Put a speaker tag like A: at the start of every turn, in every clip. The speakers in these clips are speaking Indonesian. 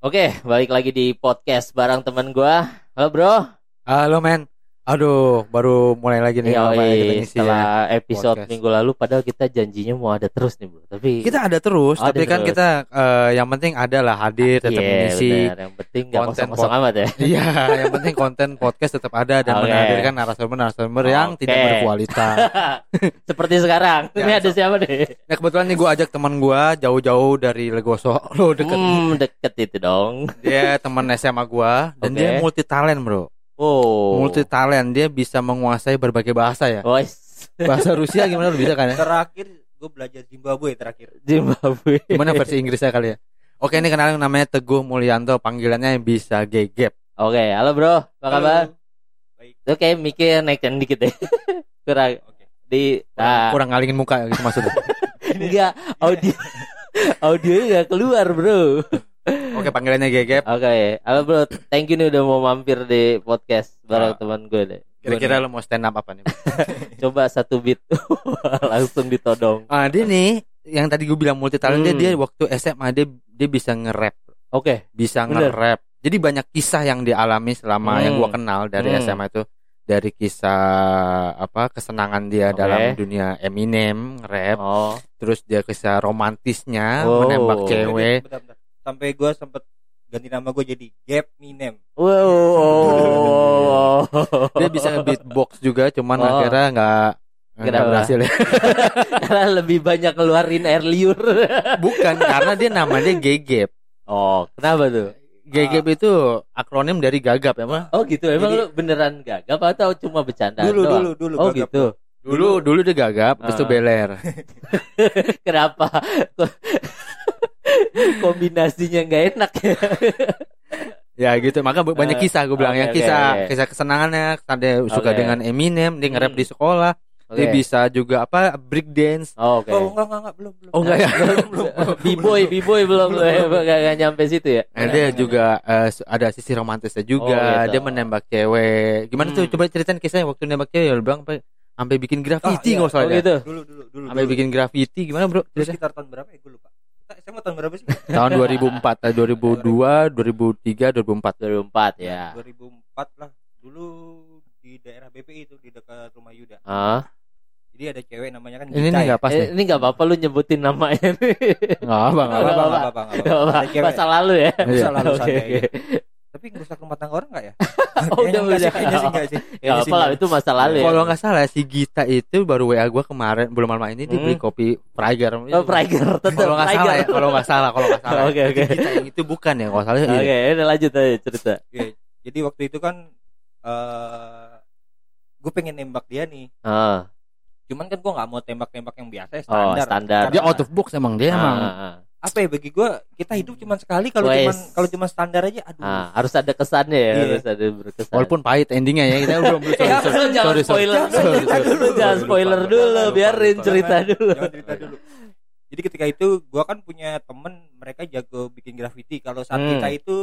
A: Oke, balik lagi di podcast bareng teman gua. Halo bro.
B: Halo men. Aduh, baru mulai lagi nih
A: Yoi,
B: yang ngisi ya.
A: setelah episode
B: podcast.
A: minggu lalu, padahal kita janjinya mau ada terus nih bro. Tapi
B: Kita ada terus,
A: Ada
B: tapi kan
A: terus.
B: kita eh, yang penting ada lah hadir tetap
A: Iya,
B: mengisi.
A: Yang penting nggak
B: konten
A: kosong-kosong amat ya.
B: Iya, yang penting konten podcast tetap ada dan
A: Oke.
B: menghadirkan narasumber-narasumber yang
A: Oke.
B: tidak berkualitas.
A: Seperti sekarang.
B: Ya,
A: Ini ada siapa nih?
B: Nah, kebetulan nih gue ajak teman gue jauh-jauh dari Legoso. Lo deket.
A: Hmm, deket itu dong.
B: Dia teman SMA gue dan
A: Oke.
B: dia multi talent bro.
A: Oh.
B: Multi talent dia bisa menguasai berbagai bahasa ya.
A: Wes.
B: Bahasa Rusia gimana lu bisa kan ya?
C: Terakhir gue belajar Zimbabwe terakhir.
A: Zimbabwe.
B: Gimana versi Inggrisnya kali ya? Oke ini kenalin namanya Teguh Mulyanto panggilannya bisa gegep.
A: Oke, halo bro. Apa kabar?
C: Baik.
A: Oke, mikir naikin dikit deh. Kurang
C: Oke.
A: di
B: Kurang,
A: ah,
B: kurang ngalingin muka gitu maksudnya.
A: enggak audio audionya nggak keluar bro.
B: Oke panggilannya gegep.
A: Oke, halo bro, thank you nih udah mau mampir di podcast bareng
B: Ah.
A: teman gue deh.
B: Kira-kira lo mau stand up apa nih?
A: Coba satu beat langsung ditodong.
B: Ah dia nih yang tadi gue bilang multi talent dia
A: Hmm.
B: dia waktu SMA dia dia bisa nge-rap,
A: Oke,
B: bisa
A: Bener.
B: nge-rap. Jadi banyak kisah yang dialami selama
A: Hmm.
B: yang gue kenal dari
A: Hmm.
B: SMA itu dari kisah apa kesenangan dia
A: Oke.
B: dalam dunia Eminem rap
A: oh,
B: terus dia kisah romantisnya
A: Oh.
B: menembak cewek
C: Bentar, bentar. Sampai gue sempet ganti nama gue jadi Gap Minem.
A: wow,
B: dia bisa beatbox juga cuman
A: Oh.
B: akhirnya nggak nggak berhasil ya
A: karena lebih banyak keluarin air liur.
B: bukan karena dia namanya Gegep
A: oh, kenapa tuh?
B: Gegep itu akronim dari gagap ya mah
A: Oh gitu, emang
C: Jadi-
A: lu beneran gagap atau cuma bercanda
C: Dulu
A: doang?
C: dulu dulu.
A: Oh
C: gagap.
A: gitu.
B: dulu dulu dia gagap terus itu
A: Ah.
B: beler
A: Kenapa? Kombinasinya nggak enak ya.
B: ya gitu maka banyak
A: Eh,
B: kisah gue bilang ya
A: oke, oke,
B: kisah
A: oke.
B: kisah kesenangannya dia suka
A: Oke.
B: dengan Eminem dia nge-rap
A: Hmm.
B: di sekolah dia
A: Oke.
B: bisa juga apa break dance
A: Oh, Oke.
C: Oh enggak enggak enggak belum belum.
B: oh enggak ya
A: B-boy, B-boy belum nggak nggak nyampe situ ya.
B: Nah, dia juga su- ada sisi romantisnya juga.
A: Oh, gitu.
B: Dia menembak cewek. Gimana tuh?
A: Hmm.
B: Coba ceritain kisahnya waktu nembak cewek. Lu bilang sampai sampai bikin graffiti
C: Ah, iya.
B: nggak salah
A: Oh
B: dia.
A: gitu.
C: Dulu dulu dulu.
B: Sampai bikin graffiti gimana, Bro?
C: Terus sekitar tahun berapa ya gue lupa. SMA tahun berapa sih?
B: Tahun 2004, eh, 2002, 2003, 2004.
A: 2004 ya.
C: 2004 lah. Dulu di daerah BPI itu di dekat rumah Yuda.
A: Ah,
C: Jadi ada cewek namanya kan
B: Ini nih
C: Gita ya.
B: enggak pas
A: eh, ini nggak apa-apa lu nyebutin namanya.
B: Enggak apa, enggak
C: Enggak
B: apa.
C: apa-apa, enggak apa-apa, enggak.
A: Masa lalu ya.
C: Masa lalu
A: Oke,
C: santai. Tapi ngerusak rumah tangga orang enggak ya?
A: Oh, udah
C: enggak sih,
A: udah.
C: kayaknya sih enggak sih.
A: Ya apa lah itu masa lalu ya.
B: Kalau nggak salah si Gita itu baru WA gua kemarin belum lama ini dia
A: Hmm.
B: kopi Prager.
A: Oh, Prager tetap
B: Kalau nggak salah ya, kalau nggak salah, kalau nggak salah.
A: Oke, oke.
B: Gita yang itu bukan ya, kalau salah.
A: Oke, udah lanjut aja cerita.
C: Oke, Jadi waktu itu kan eh gue pengen nembak dia nih.
A: Ah,
C: Cuman kan gue nggak mau tembak-tembak yang biasa ya,
A: Oh,
C: standar.
A: standar.
B: Dia out of box emang dia emang.
A: ah, ah.
C: Apa ya bagi gue kita hidup cuma sekali kalau
A: Wes.
C: cuman kalau cuma standar aja aduh.
A: Ah, harus ada kesannya ya,
C: Iya.
A: harus ada berkesan.
B: Walaupun pahit endingnya ya kita belum belum sorry,
A: Ya,
B: sorry,
A: lu jangan
B: sorry, sorry.
A: spoiler
B: Sorry,
A: dulu.
B: sorry, sorry.
A: Lu jangan spoiler dulu, biarin cerita dulu.
C: jangan cerita dulu. Jadi ketika itu gue kan punya temen mereka jago bikin graffiti. Kalau saat
A: Hmm.
C: kita itu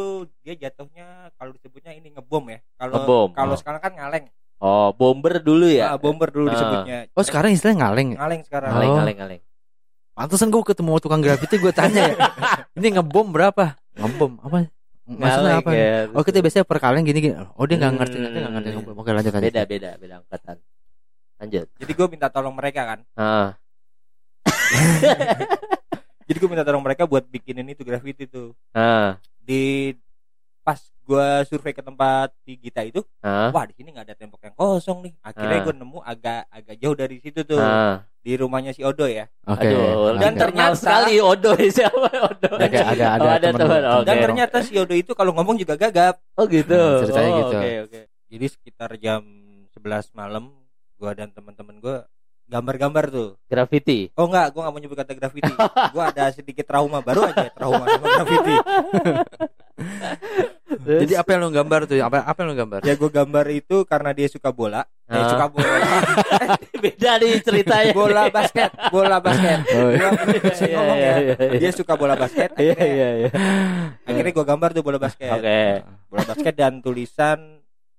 C: dia jatuhnya kalau disebutnya ini ngebom ya. Kalau
A: Ngebom,
C: kalau
A: oh.
C: sekarang kan ngaleng.
A: Oh, bomber dulu ya.
C: Ah, bomber dulu
A: Ah.
C: disebutnya.
B: Oh sekarang istilahnya ngaleng ya?
C: ngaleng sekarang.
A: Ngaleng,
B: Oh.
A: ngaleng, ngaleng.
B: Pantesan gue ketemu tukang graffiti gue tanya ya Ini ngebom berapa? Ngebom apa? Maksudnya apa?
A: ya.
B: Oh kita biasanya per kaleng gini-gini Oh dia nggak
A: Hmm.
B: ngerti ngerti nggak ngerti ngebom Oke lanjut lanjut
A: beda, beda, beda angkatan. Lanjut.
C: Jadi gue minta tolong mereka kan.
A: Ah,
C: Jadi gue minta tolong mereka buat bikinin itu graffiti tuh.
A: ah,
C: Di pas gue survei ke tempat si Gita itu,
A: ah,
C: wah di sini nggak ada tembok yang kosong nih. Akhirnya gue nemu agak agak jauh dari situ tuh di rumahnya si Odo ya.
B: Oke
A: Aduh,
C: Dan
A: dan ternyata
C: ternyata-
A: sekali Odo siapa Odo?
B: Ada ada ada,
A: Oh, ada
B: temen
A: teman.
B: gue.
A: Oke.
C: Dan ternyata si Odo itu kalau ngomong juga gagap.
A: Oh gitu.
B: Hmm, ceritanya
A: Oh,
B: gitu.
A: Oke, oke.
C: Jadi sekitar jam 11 malam, gue dan teman-teman gue gambar-gambar tuh.
A: Graffiti.
C: Oh enggak, gue nggak mau nyebut kata graffiti. gue ada sedikit trauma baru aja trauma sama graffiti.
B: Jadi apa yang lo gambar tuh? Apa apa yang lo gambar?
C: Ya gue gambar itu karena dia suka bola. Eh,
A: Ah.
C: suka bola.
A: beda nih ceritanya.
C: bola basket, bola basket.
B: Oh,
C: Gua bisa
A: Iya,
C: ngomong
A: iya,
C: ya.
A: iya, iya.
C: Dia suka bola basket.
A: Iya,
C: Akhirnya,
A: iya, iya.
C: akhirnya gue gambar tuh bola basket.
A: Oke.
C: Bola basket dan tulisan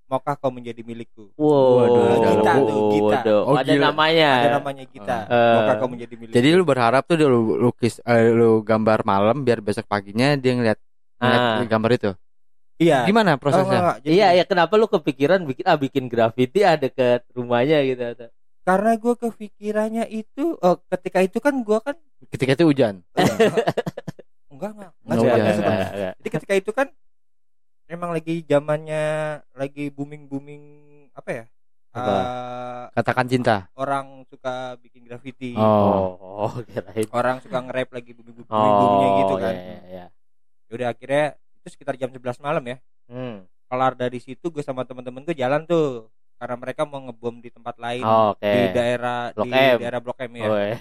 C: maukah kau menjadi milikku.
A: Wow,
B: Waduh, dalam.
C: tuh, Gita.
A: Waduh,
B: Oh,
A: ada
B: gila.
A: namanya.
C: Ada namanya kita.
A: Eh.
C: maukah kau menjadi milikku.
B: Jadi lu berharap tuh dia lu lukis eh, lu gambar malam biar besok paginya dia ngeliat ngeliat
A: Ah.
B: gambar itu.
C: Iya.
B: Gimana
C: Oh,
B: prosesnya?
C: enggak, enggak. Jadi,
A: Iya, ya kenapa lu kepikiran bikin ah bikin graffiti ah deket rumahnya gitu?
C: Karena gue kepikirannya itu, oh, ketika itu kan gue kan
B: Ketika itu hujan.
C: enggak enggak
B: Oh,
C: enggak sih,
B: iya,
C: enggak
B: iya.
C: sih. Jadi ketika itu kan emang lagi zamannya lagi booming booming apa ya?
A: Apa?
C: Eh,
B: Katakan cinta.
C: orang suka bikin graffiti,
B: Oh.
A: Oh, kirain.
C: orang suka nge-rap lagi booming booming
A: Oh,
C: boomingnya gitu kan.
A: Iya, iya, iya.
C: Udah akhirnya itu sekitar jam 11 malam ya.
A: Hmm.
C: Kelar dari situ gue sama temen-temen gue jalan tuh karena mereka mau ngebom di tempat lain
A: Oh, Oke.
C: di daerah
A: Blok
C: di
A: M.
C: daerah Blok M ya.
A: Oh, eh.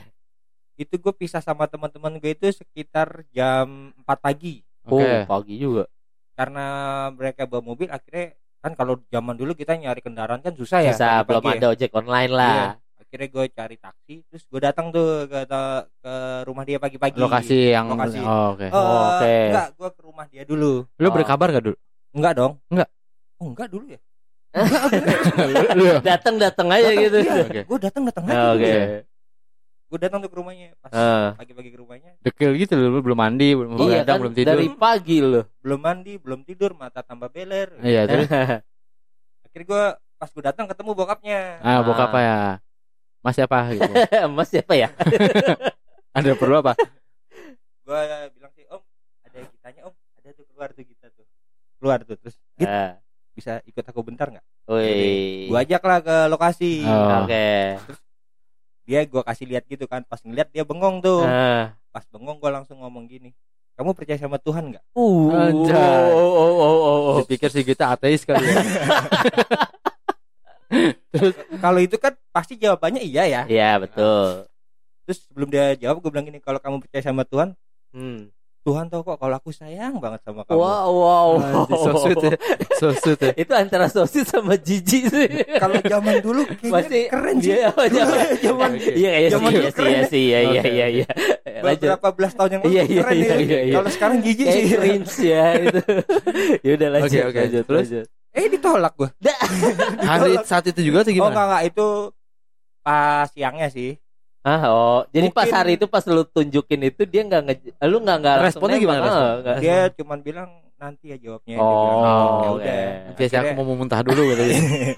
C: Itu gue pisah sama teman-teman gue itu sekitar jam 4 pagi
A: Oh,
B: Oke.
A: pagi juga.
C: karena mereka bawa mobil akhirnya kan kalau zaman dulu kita nyari kendaraan kan susah ya
A: Bisa belum
C: ya.
A: ada ojek online lah.
C: Iya. Akhirnya gue cari taksi terus gue datang tuh ke ke rumah dia pagi-pagi
B: Lokasi yang
C: Lokasi.
B: Oh, oke.
C: Eh,
A: Oh, oke.
C: enggak gue ke rumah dia dulu
B: Lu
A: Oh.
B: berkabar gak dulu?
C: enggak dong
B: Enggak.
C: oh enggak dulu ya
B: Lu.
A: Datang datang aja gitu.
B: Oke.
C: gue datang datang
A: Ah,
C: aja
A: Oke.
C: ya. gue datang tuh ke rumahnya pas
A: Ah.
C: pagi-pagi ke rumahnya
B: Dekil gitu lu, lu belum mandi, belum
A: Iya kan
B: belum tidur.
A: dari pagi loh.
C: belum mandi belum tidur mata tambah beler
B: Iya, terus
C: akhirnya gue pas gue datang ketemu bokapnya
B: ah bokap apa ya? Mas siapa gitu.
A: Mas siapa ya?
B: Ada perlu apa?
C: gue bilang sih om ada gitanya om ada tuh keluar tuh kita tuh keluar tuh terus Git,
A: Ah.
C: bisa ikut aku bentar nggak
A: Wih.
C: gue ajak lah ke lokasi
B: Oh.
A: Oke.
C: dia gue kasih lihat gitu kan pas ngeliat dia bengong tuh
A: Ah.
C: pas bengong gue langsung ngomong gini kamu percaya sama Tuhan nggak
A: Uh.
B: Anjay.
A: Oh, oh, oh, oh, oh.
B: Dipikir sih kita ateis kali ya.
C: kalau itu kan pasti jawabannya iya ya
A: Iya, betul.
C: terus sebelum dia jawab gue bilang gini kalau kamu percaya sama Tuhan
A: Hmm.
C: Tuhan tahu kok kalau aku sayang banget sama kamu
A: Wow, wow, wow.
B: Anjir, so sweet ya. So sweet ya.
A: Itu antara sosis sama jijik sih.
C: kalau zaman dulu kayaknya
A: Masih
C: keren sih
A: Iya, zaman
C: zaman
B: Oke.
A: Iya, iya,
C: Zaman dulu
A: iya, sih,
C: keren
A: iya,
C: ya.
A: sih, iya, iya, iya, iya. Lanjut.
C: beberapa belas tahun yang lalu
A: Iya, iya,
C: keren
A: iya,
C: ya.
A: iya, iya.
C: kalau sekarang jijik sih
A: cringe ya itu. Ya udah lanjut,
B: Oke, oke.
A: lanjut,
B: Terus?
A: lanjut.
C: Eh ditolak gue
B: Hari saat itu juga atau
C: oh
B: gimana?
C: enggak enggak itu pas siangnya sih
A: Ah, oh. Jadi pas
C: Mungkin-
A: hari itu pas lu tunjukin itu dia nggak nge lu nggak nggak langsung
B: Responnya gimana
A: ah,
B: respon?
A: nggak.
C: dia cuman bilang nanti ya jawabnya
A: Oh,
C: bilang, ya
A: oke.
C: udah
B: Biasa aku
C: Akhirnya-
B: mau muntah dulu gitu.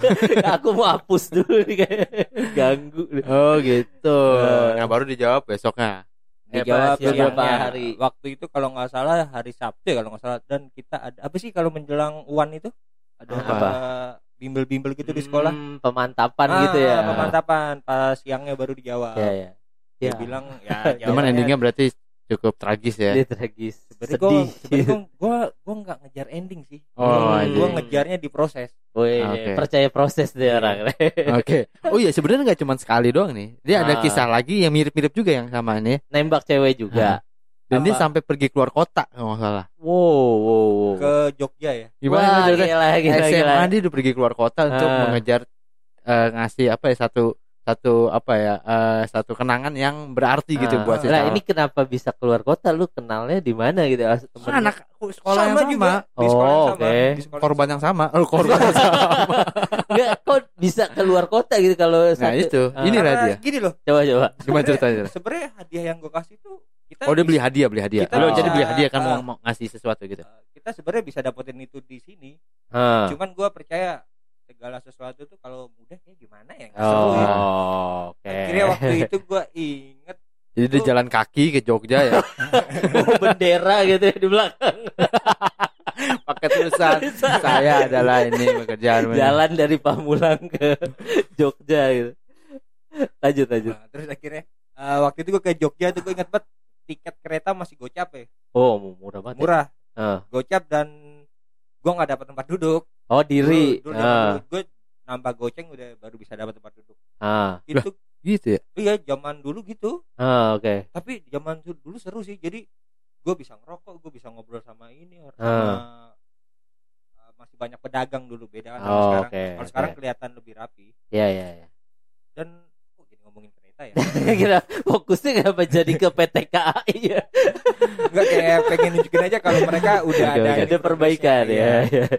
A: aku mau hapus dulu ganggu.
B: Oh gitu.
A: Eh.
B: Nah baru dijawab besoknya.
C: dijawab
A: Eh, beberapa hari.
C: waktu itu kalau nggak salah hari Sabtu ya kalau nggak salah dan kita ada apa sih kalau menjelang uan itu
A: Apa?
C: bimbel-bimbel gitu di sekolah
A: Hmm, pemantapan
C: Ah,
A: gitu ya.
C: pemantapan pas siangnya baru dijawab
A: Ya, ya.
C: dia
A: Ya.
C: bilang ya
B: Cuman endingnya berarti cukup tragis ya.
A: Dia tragis.
C: sebenarnya gue
A: Sedih.
C: sebenarnya gue gue nggak ngejar ending sih
B: Oh,
A: Hmm.
C: gue ngejarnya di proses
A: Woi,
B: Oke.
A: percaya proses dia
C: Iya.
A: orang.
B: Oke. Oh iya sebenarnya nggak cuma sekali doang nih. Dia ada
A: Ah.
B: kisah lagi yang mirip-mirip juga yang sama ini.
A: Nembak cewek juga.
B: Dan dia sampai pergi keluar kota kalau nggak salah.
A: Wow, wow, wow.
C: ke Jogja ya
B: Gimana
A: Wah,
B: ceritanya?
A: gila, gila,
B: SMA
A: gila.
B: dia udah pergi keluar kota untuk
A: Ah.
B: mengejar eh, ngasih apa ya satu satu apa ya eh, satu kenangan yang berarti gitu
A: Ah.
B: buat si
A: Lah
B: calon.
A: ini kenapa bisa keluar kota? Lu kenalnya di mana gitu?
B: Kan
A: temennya?
B: anak sekolah yang sama,
C: juga di
A: Oh,
C: sekolah yang sama
A: oke.
C: di sekolah
B: korban yang sama. Oh, korban yang sama.
A: Enggak, kok bisa keluar kota gitu kalau
B: Nah,
A: satu-
B: itu.
A: Ah.
B: Inilah dia.
C: gini loh
A: Coba coba.
B: Gimana ceritanya?
C: sebenarnya hadiah yang gue kasih tuh kita
B: Oh, dia beli hadiah, beli hadiah.
C: Kita
B: Lo
A: bisa-
B: jadi beli hadiah kan mau,
C: ah.
B: mau ngasih sesuatu gitu.
C: eh, kita sebenarnya bisa dapetin itu di sini
A: Hah.
C: cuman gue percaya segala sesuatu tuh kalau mudah kayak gimana ya nggak seru
A: Oh,
C: ya
A: oke.
C: akhirnya waktu itu gue inget
B: Jadi dia jalan kaki ke Jogja ya.
A: Bendera gitu ya di belakang.
B: Pakai tulisan saya adalah ini pekerjaan.
A: Jalan dari Pamulang ke Jogja gitu. Lanjut lanjut.
C: Nah, terus akhirnya eh, waktu itu gue ke Jogja tuh gue inget banget tiket kereta masih gocap ya
A: Oh, murah banget. ya.
C: murah
A: Ah.
C: gocap dan gue nggak dapat tempat duduk
A: Oh, diri.
C: dulu, dulu
A: Ah.
C: gue nambah goceng udah baru bisa dapat tempat duduk
A: Ah.
C: itu
B: Gitu ya.
C: iya zaman dulu gitu
A: Ah, oke.
C: tapi zaman du- dulu seru sih jadi gue bisa ngerokok gue bisa ngobrol sama ini sama uh, masih banyak pedagang dulu beda kan sama
A: Oh,
C: sekarang
A: oke,
C: kalau sekarang
A: oke.
C: kelihatan lebih rapi
A: Ya ya ya.
C: dan kok jadi ngomongin kereta ya
A: Kira fokusnya kenapa jadi ke PT KAI ya?
C: Enggak kayak pengen nunjukin aja kalau mereka udah ada
A: Ada perbaikan ya.
C: iya.
A: ya.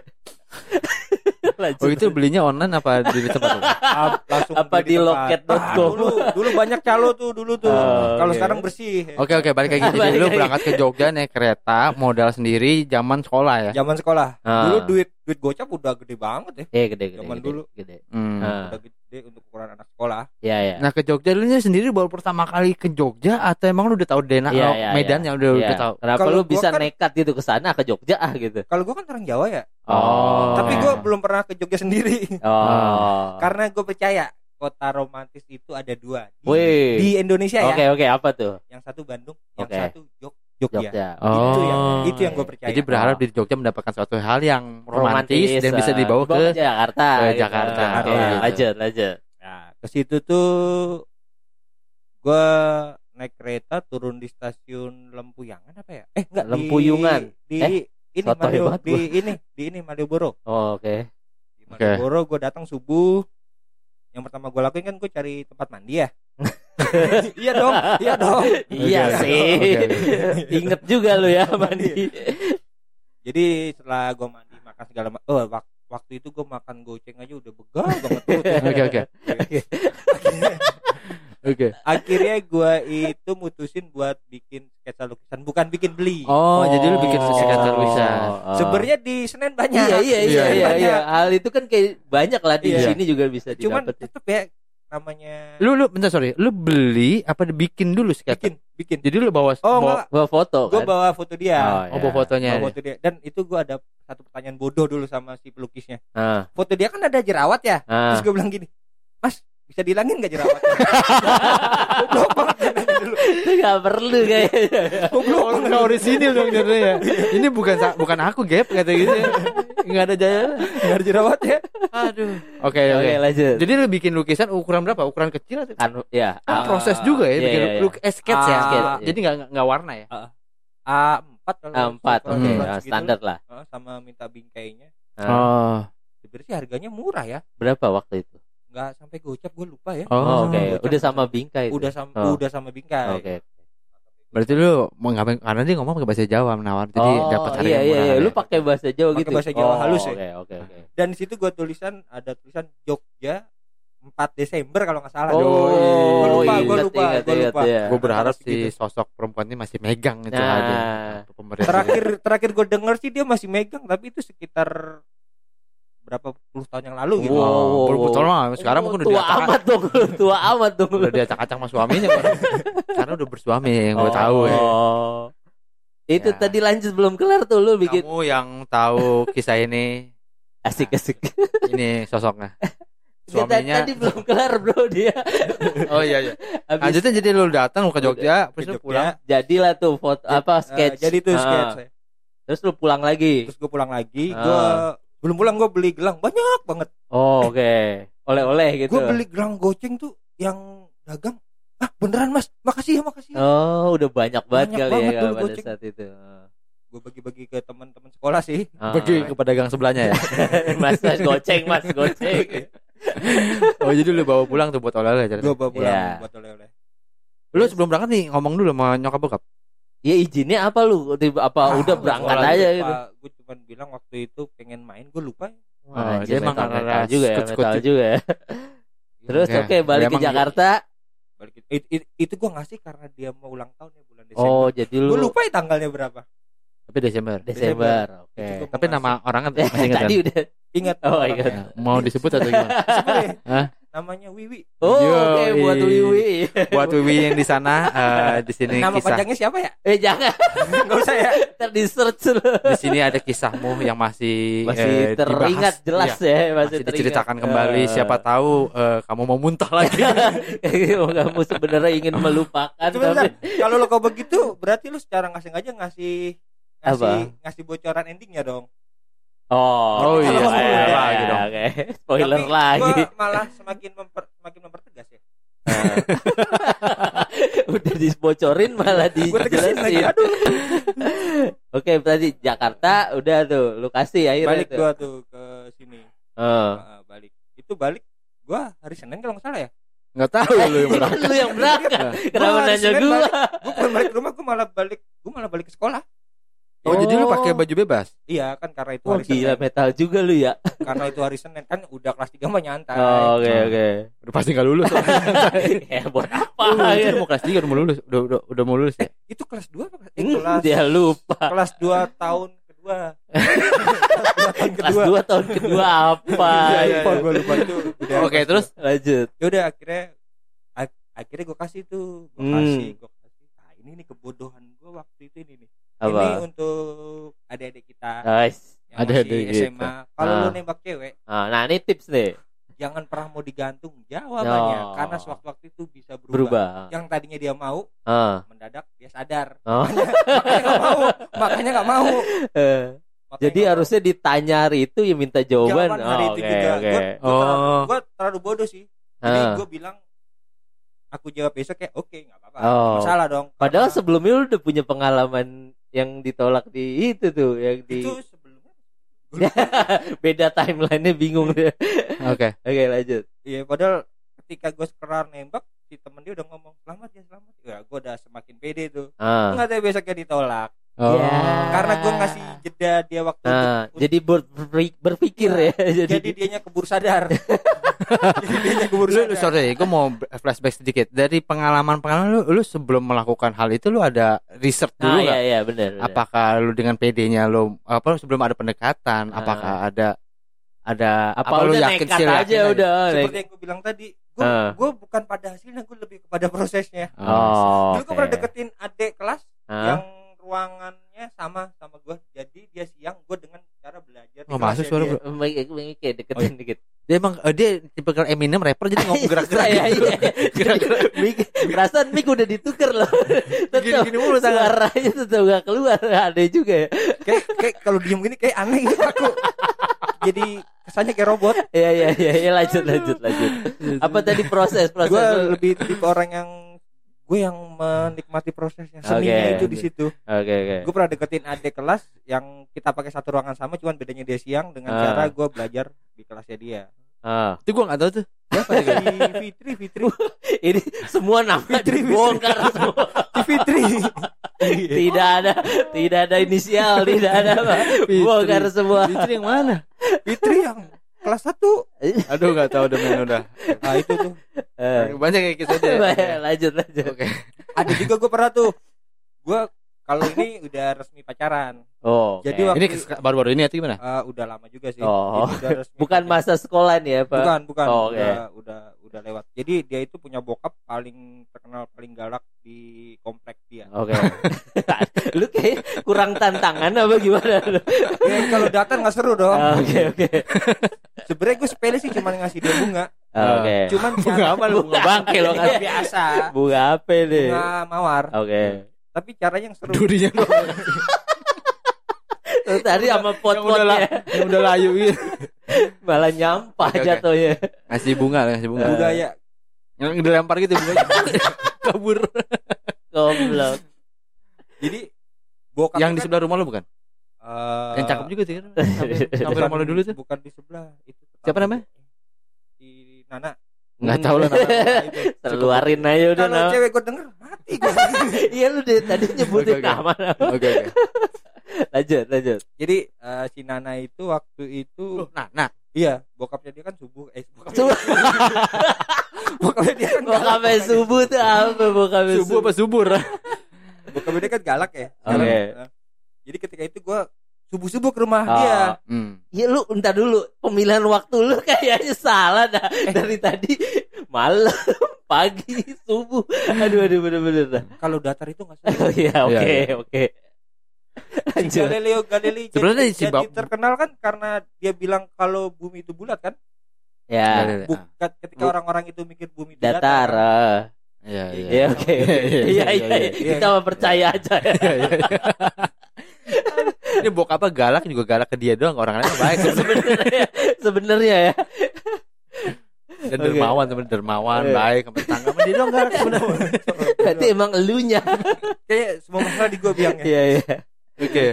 A: Lanjut.
B: Oh itu belinya online apa di tempat?
C: Ah, langsung
A: Apa
C: beli
A: di
C: tempat.
A: loket.com?
C: Ah, dulu dulu banyak calo tuh dulu tuh
A: Oh,
C: kalau
A: oke.
C: sekarang bersih
B: Oke oke balik lagi. Jadi
A: Balik
B: lu
A: lagi.
B: berangkat ke Jogja naik kereta, modal sendiri, zaman sekolah ya.
C: zaman sekolah
A: Ah.
C: dulu duit duit gocap udah gede banget ya
A: Eh gede gede.
C: Zaman
A: gede,
C: dulu.
A: Gede.
B: Hmm.
A: Ah.
C: udah gede untuk ukuran anak sekolah
A: Iya ya.
B: Nah ke Jogja lu sendiri baru pertama kali ke Jogja atau emang lu udah tahu Dena
A: Iya,
B: oh,
A: iya,
B: Medan
A: iya.
B: yang udah
A: Iya.
B: udah tahu?
A: Kenapa
C: Kalau
A: lu bisa
C: kan-
A: nekat gitu ke sana ke Jogja ah gitu?
C: kalau gua kan orang Jawa ya
B: Oh.
C: tapi gua belum pernah ke Jogja sendiri
A: Oh.
C: karena gue percaya kota romantis itu ada dua di,
A: Wih.
C: di Indonesia ya
A: Oke oke apa tuh?
C: yang satu Bandung yang satu Jog Jogja,
A: Jogja.
C: itu yang
B: Oh.
C: itu yang gue percaya
B: Jadi berharap di Jogja mendapatkan suatu hal yang romantis, dan bisa
A: eh,
B: dibawa ke
A: Jakarta.
B: ke
A: gitu.
B: Jakarta.
C: Oh, gitu.
A: lanjut lanjut.
C: Nah, ke situ tuh gue naik kereta turun di stasiun Lempuyangan apa ya? Eh enggak
A: Lempuyungan.
C: di, di
A: Eh,
C: ini Malio, di ini di ini Malioboro.
A: Oh, Oke.
C: Di Malioboro gue datang subuh. Yang pertama gue lakuin kan gue cari tempat mandi ya. iya dong, iya dong.
A: Iya
B: Oke,
A: sih.
B: oke,
A: Ingat juga lu ya mandi.
C: Jadi setelah gue mandi makan segala ma- oh wak- waktu itu gue makan goceng aja udah begal banget perutnya.
B: Oke oke. Oke.
C: akhirnya gue itu mutusin buat bikin sketsa lukisan bukan bikin beli
B: Oh, jadi lu bikin sketsa lukisan.
A: Oh.
C: sebenarnya di Senen banyak
A: Iya iya iya
B: Iya,
A: iya iya. Hal itu kan kayak banyak lah di
C: Iya.
A: sini juga bisa
C: cuman
A: didapetin.
C: tetep ya namanya
B: Lu lu bentar sorry, lu beli apa dibikin dulu sketsa?
C: bikin bikin.
B: Jadi lu bawa
C: oh
B: bawa,
A: Gua foto
C: gue
A: kan.
C: bawa foto dia.
B: Oh, bawa fotonya.
C: bawa foto dia. Dan itu gue ada satu pertanyaan bodoh dulu sama si pelukisnya.
A: Ah,
C: foto dia kan ada jerawat ya?
A: Ah.
C: terus gue bilang gini mas bisa dihilangin gak jerawatnya? Goblok banget
A: Itu nggak perlu kayaknya.
C: goblok banget
B: nggak orisinil dong jadinya ya. Ini bukan bukan aku gap kata gitu. Enggak ada jaya.
C: Nggak ada jerawatnya
B: Aduh. Oke
A: Oke
B: oke.
A: lanjut.
B: Jadi lu bikin lukisan ukuran berapa? Ukuran kecil atau?
A: Kan ya.
B: Kan
A: ah,
B: proses juga ya
A: iya,
B: bikin
A: iya.
B: luk eh, sketch ya.
C: Ah,
B: Sketch.
A: iya.
B: Jadi nggak nggak warna ya.
C: A4 kalau
A: A4
C: kalau
A: oke
C: ukuran
A: ah,
C: segitu,
A: standar lah.
C: ah, sama minta bingkainya
A: Ah,
B: Oh.
C: sebenarnya harganya murah ya
A: Berapa waktu itu?
C: Nggak sampai gocap gue lupa ya
B: Oh,
A: oke.
C: gocap.
A: Udah sama bingkai. itu?
C: udah sama
A: Oh.
C: udah sama bingkai
A: Oke.
B: Berarti lu mau ngapain? Karena dia ngomong pakai bahasa Jawa menawar, jadi
A: oh,
B: dapat harga
A: iya
B: yang
A: iya
B: murah.
A: iya.
B: ya.
A: Lu pakai bahasa Jawa
C: Pakai
A: gitu.
C: bahasa Jawa
A: Oh,
C: halus ya?
A: Oke oke oke.
C: dan di situ gue tulisan ada tulisan Jogja 4 Desember kalau nggak salah
B: Oh,
C: Gua lupa, gua
A: ingat,
C: lupa, gua
A: ingat,
C: lupa.
A: iya.
B: Gue berharap si
C: gitu.
B: sosok perempuan ini masih megang itu
A: Nah.
B: pemerintah.
C: terakhir terakhir gue denger sih dia masih megang tapi itu sekitar berapa puluh tahun yang lalu gitu
B: Oh, betul lah. Sekarang mungkin udah
A: tua
B: diacak-
A: amat dong, tua amat dong.
B: udah diacak-acak sama suaminya. Karena udah bersuami yang gue tahu ya.
A: Oh. Itu
B: Ya.
A: tadi lanjut belum kelar tuh lu bikin
B: Kamu yang tahu kisah ini,
A: asik asik.
B: ini sosoknya. Suaminya.
A: tadi belum kelar bro dia.
B: Oh iya iya.
A: Habis
B: Lanjutnya jadi lu datang lu ke Jogja, terus lu pulang.
A: jadilah tuh foto apa
C: eh,
A: sketch.
C: jadi tuh
A: Ah.
C: sketch
A: Terus lu pulang lagi.
C: terus gue pulang lagi
A: Ah.
C: gue belum pulang gue beli gelang banyak banget
A: Oh, oke. Oleh-oleh gitu.
C: gue beli gelang goceng tuh yang dagang ah beneran mas makasih ya makasih ya.
A: Oh, udah banyak banget
C: Banyak
A: kali
C: banget
A: ya
C: dulu
A: pada
C: goceng.
A: saat itu.
C: gue bagi-bagi ke teman-teman sekolah sih
A: Ah.
B: Pergi ke pedagang sebelahnya ya.
A: mas, mas goceng, mas goceng.
B: Oh jadi lu bawa pulang tuh buat oleh-oleh. jadi.
C: gue bawa pulang
A: Iya.
C: buat oleh-oleh
B: Lu sebelum berangkat nih ngomong dulu sama nyokap bokap.
A: Ya izinnya apa lu? Tiba apa udah berangkat aja gitu.
C: gue cuma bilang waktu itu pengen main gue lupa
B: Oh,
A: Wah, anjir,
B: dia emang
A: metal, juga ya, metal
B: juga.
A: juga ya. Terus
B: Oke.
A: oke balik
B: Dia
A: ke
B: emang-
A: Jakarta.
C: balik it, it- itu gue ngasih karena dia mau ulang tahun ya bulan Desember
A: Oh, jadi lu
C: gue lupa ya tanggalnya berapa
B: Tapi Desember.
A: Desember. Oke.
C: Itu gua
B: Tapi nama orangnya masih ingat kan?
A: Tadi udah.
C: ingat
A: Oh, ingat.
B: Ya, Mau disebut atau gimana? Hah?
C: Namanya Wiwi
A: Oh, oke buat Wiwi.
B: Buat Wiwi yang di sana eh, di sini
C: nama
B: kisah.
C: panjangnya siapa ya
A: Eh jangan
C: nggak usah ya
A: ntar di search lu.
B: Di sini ada kisahmu yang masih
A: Masih
B: eh,
A: teringat
B: dibahas.
A: jelas
B: Iya.
A: ya, masih,
B: Masih
A: teringat.
B: diceritakan kembali
A: Eh.
B: siapa tahu eh, kamu mau muntah lagi.
A: kamu sebenarnya ingin melupakan
C: Cuma
A: tapi
C: kalau lo kau begitu berarti lu secara nggak sengaja ngasih ngasih
A: Apa?
C: ngasih bocoran endingnya dong
A: Oh,
B: Oh
C: iya, spoiler
B: lagi dong.
A: Oke, spoiler
C: Tapi
A: lagi.
C: gua malah semakin memper, semakin mempertegas ya
A: Udah dibocorin malah dijelasin.
C: aduh
A: Oke, berarti Jakarta udah tuh, lu kasih akhirnya
C: balik
A: tuh.
C: gua tuh ke sini
A: Oh.
C: Ah, balik itu balik gua hari Senin kalau nggak salah ya
B: Enggak tahu lu yang berangkat.
A: lu yang berangkat. Kenapa nanya gua?
C: balik. gua bukan balik ke rumah gua malah balik gua malah balik ke sekolah
B: Oh, jadi lu
A: Oh.
B: pakai baju bebas?
C: Iya kan karena itu
A: Wah
C: hari
A: gila
C: Senin.
A: metal juga lu ya.
C: Karena itu hari Senin kan udah kelas 3 mah nyantai.
A: Oh, Oke
B: Ah.
A: oke.
B: Udah pasti gak lulus.
A: Ya buat apa?
B: Oh, itu
A: ya?
B: udah mau kelas 3 udah mau lulus. Udah udah udah mau lulus ya.
C: Itu kelas 2 apa? Eh,
A: Hmm,
C: kelas
A: Dia lupa.
C: kelas 2 tahun kedua. kelas 2 tahun
A: Kelas
C: kedua.
A: 2 tahun kedua apa?
C: Iya,
A: ya?
C: lupa gue lupa itu.
B: Oke,
C: kelas
B: terus
C: dua.
A: Lanjut.
C: ya udah akhirnya ak- akhirnya gue kasih tuh, gue
A: Hmm.
C: kasih, gue kasih. Nah, ini nih kebodohan gue waktu itu ini nih. Ini
A: Apa?
C: untuk adik-adik kita
A: Nice.
C: yang
B: Adik-adik
C: masih SMA. Kalau lu
A: Ah.
C: nembak cewek,
A: Ah, Nah ini tips nih.
C: jangan pernah mau digantung jawabannya
A: Oh.
C: karena sewaktu-waktu itu bisa berubah.
A: Berubah.
C: Yang tadinya dia mau,
A: Ah.
C: mendadak dia sadar.
A: Oh.
C: makanya nggak mau, makanya nggak mau.
A: Eh,
C: Makanya
A: Jadi
C: nggak mau.
A: harusnya ditanya hari itu ya minta jawaban.
C: jawaban hari
A: Oh,
C: itu
A: Oke
C: juga.
A: oke.
C: Gue
B: Oh.
C: terlalu, terlalu bodoh sih. Jadi
A: Ah.
C: gue bilang aku jawab besok kayak oke nggak apa-apa.
A: Oh.
C: Masalah dong.
A: Padahal
C: Karena
A: sebelumnya lu udah punya pengalaman yang ditolak di itu tuh, yang di
C: itu sebelumnya
A: beda timelinenya bingung deh.
B: Oke.
A: Oke lanjut.
C: Iya, padahal ketika gue kelar nembak si temen dia udah ngomong selamat ya selamat. Ya gue udah semakin pede tuh.
A: Ah.
C: Nggak tahu besoknya ditolak.
B: Oh.
A: Ya.
C: Karena gue ngasih jeda dia waktu
A: Nah,
C: untuk-
A: jadi ber- berpik- berpikir ya. Jadi,
C: jadi dianya keburu sadar.
B: Lu, lu sorry, gue mau flashback sedikit. Dari pengalaman-pengalaman lu, lu sebelum melakukan hal itu lu ada research
A: ah
B: dulu
A: iya
B: nggak?
A: iya benar. benar.
B: Apakah lu dengan PD-nya lu apa sebelum ada pendekatan?
A: Ah.
B: Apakah ada ada
A: apa,
B: lu
A: udah
B: yakin sih,
A: aja
B: aja?
A: udah.
C: Seperti yang gue bilang tadi, gue
A: Ah.
C: gue bukan pada hasilnya, gue lebih kepada prosesnya.
A: Oh.
C: Dulu gue
A: oke.
C: pernah deketin adik kelas
A: Ah.
C: yang ruangannya sama sama gue. Jadi dia siang, gue dengan cara belajar.
B: Oh, masuk suara,
A: baik, kayak deketin dikit.
B: Dia emang eh, dia tipe Eminem rapper jadi ngomong gerak-gerak.
A: Iya,
B: gitu.
A: iya.
B: Gerak-gerak.
A: Mik, perasaan mic udah ditukar loh. Tetap
B: Gini-gini mulu
A: suaranya tetap gak keluar. Ada juga ya.
C: Kayak kayak kalau diem gini kayak aneh gitu aku. Jadi kesannya kayak robot.
A: Iya iya iya ya, lanjut lanjut lanjut. Apa tadi proses proses?
C: Gue lebih tipe orang yang gue yang menikmati prosesnya seninya itu di situ.
A: Oke oke.
C: Gue pernah deketin adik kelas yang kita pakai satu ruangan sama, cuman bedanya dia siang dengan
A: Ah.
C: cara gue belajar di kelasnya dia.
A: Ah,
B: Itu gua enggak tahu tuh.
C: Siapa sih? Fitri, Fitri,
A: ini semua nama
C: Fitri,
A: dibongkar semua.
C: Fitri.
A: tidak ada tidak ada inisial, tidak ada apa. Bongkar semua.
B: Fitri yang mana?
C: Fitri yang kelas satu.
B: Aduh enggak tahu udah main udah.
C: Nah itu tuh.
A: Eh,
B: Banyak kayak gitu aja.
A: lanjut lanjut.
B: Oke.
C: Ada juga gue pernah tuh. Gue kalau ini udah resmi pacaran.
A: Oh.
C: Jadi
A: oke.
C: waktu-
B: Ini baru-baru ini atau gimana?
C: Eh, udah lama juga sih.
A: Oh.
C: Jadi udah resmi
A: bukan
C: pacaran.
A: masa sekolah nih ya, Pak.
C: Bukan, bukan.
A: Oh, oke.
C: Udah udah udah lewat. Jadi dia itu punya bokap paling terkenal paling galak di komplek dia.
A: Oke. lu kayak kurang tantangan apa gimana lu?
C: Ya, kalau datang nggak seru dong.
A: Ah, Oke oke.
C: Sebenarnya gue sepele sih cuma ngasih dia bunga.
A: Ah, Oke.
C: Cuman
B: Bunga apa lu? Bunga bangke lo kan.
C: Bunga biasa.
A: Bunga apa nih?
C: Bunga mawar.
A: Oke.
C: Tapi caranya yang seru.
B: Durinya
A: tadi sama pot-potnya
B: yang udah layu gitu.
A: malah nyampah
B: oke.
A: jatuhnya.
B: Ngasih bunga, ngasih bunga.
C: budaya.
B: Yang dilempar gitu bunganya. Kabur.
A: Goblok.
C: Jadi bokap
B: Yang di sebelah rumah lu bukan?
C: Eh,
B: Yang cakep juga sih kan. Sampai sampai rumah lu dulu tuh.
C: Bukan di sebelah itu.
B: Siapa namanya?
C: Di Nana.
B: Enggak tahu lah namanya.
C: Itu.
A: Keluarin aja udah
C: Kalau cewek gue denger mati gue.
A: Iya lu dari tadi nyebutin
B: oke.
A: nama.
B: Oke oke.
A: Lanjut lanjut.
C: Jadi eh, si Nana itu waktu itu
B: Nah, nah.
C: iya bokapnya dia kan subuh eh bokapnya,
A: Subuh.
C: bokapnya dia kan galak.
A: Bokapnya subuh tuh apa bokapnya
B: Subuh apa subur?
C: bokapnya dia kan galak ya.
A: Oke.
C: Nah, Jadi ketika itu gue subuh subuh ke rumah
A: Ah.
C: dia.
B: Hmm.
A: Ya lu entar dulu pemilihan waktu lu kayaknya salah dah dari tadi malam pagi subuh aduh aduh bener-bener dah
C: Kalau datar itu nggak
A: oh
C: subuh.
A: iya oke
B: Iya,
A: oke
C: Si
A: lanjut
C: Galileo Galilei jadi,
B: Sebenarnya
C: jadi
B: Bab-
C: terkenal kan karena dia bilang kalau bumi itu bulat kan.
A: ya
C: Bukan ketika
A: Bu-
C: orang-orang itu mikir bumi itu
A: datar
C: kan.
A: ah.
B: Iya, iya.
A: ya oke
B: Iya, iya,
A: iya
B: iya,
A: iya
B: iya,
C: iya.
A: kita percaya aja ya
B: Iya, iya, Ini bokapnya galak juga galak ke dia doang, orang lain baik.
A: sebenarnya sebenarnya ya
B: Dan
A: Oke.
B: dermawan temen dermawan,
A: Iya.
B: baik sampai tetangga sama dia doang galak sebenarnya.
A: berarti emang elunya
C: Kayak semua masalah di gue bilangnya.
A: iya iya
B: Oke.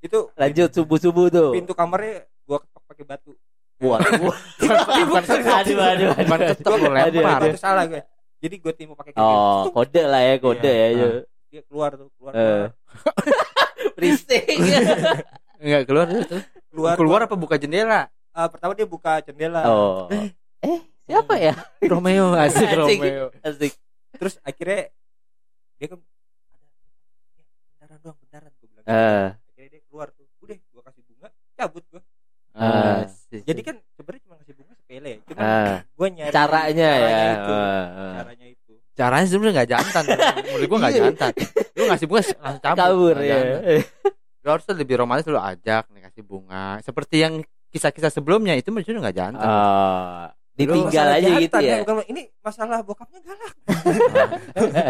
C: Itu
A: lanjut subuh subuh tuh
C: pintu kamarnya gue ketok pakai batu.
A: buat
B: Bukan
A: aduh aduh
B: bukan ketok
A: Aduh,
B: lempar.
C: Itu salah gue. Jadi gue timu pakai
A: oh kode lah ya kode
B: Iya.
A: ya
C: dia keluar tuh keluar
A: Eh.
C: keluar,
A: Berisik.
B: Enggak keluar tuh.
C: keluar,
B: Keluar apa buka jendela?
C: Ah, pertama dia buka jendela
A: oh. Eh, siapa ya?
B: Romeo asik
A: Asik.
B: Romeo.
A: Asik.
C: terus akhirnya dia kan ada bentaran doang bentaran gue bilang
A: Eh.
C: akhirnya dia keluar tuh udah gue kasih bunga cabut gue
A: Ah.
B: Asik.
C: jadi kan sebenarnya cuma kasih bunga sepele cuma
A: Ah.
C: gue nyari
A: Caranya, ya.
C: itu
A: Ah, ah.
C: caranya itu
B: caranya sebenarnya nggak jantan. Menurut gua nggak
A: Iya.
B: jantan. Lu ngasih bunga langsung cabut.
A: Kabur ya.
B: Lu harusnya lebih romantis lu ajak nih kasih bunga. Seperti yang kisah-kisah sebelumnya itu menurut nggak jantan.
A: Oh. Ditinggal aja gitu
C: jantan
A: ya.
C: bukan- ini masalah bokapnya galak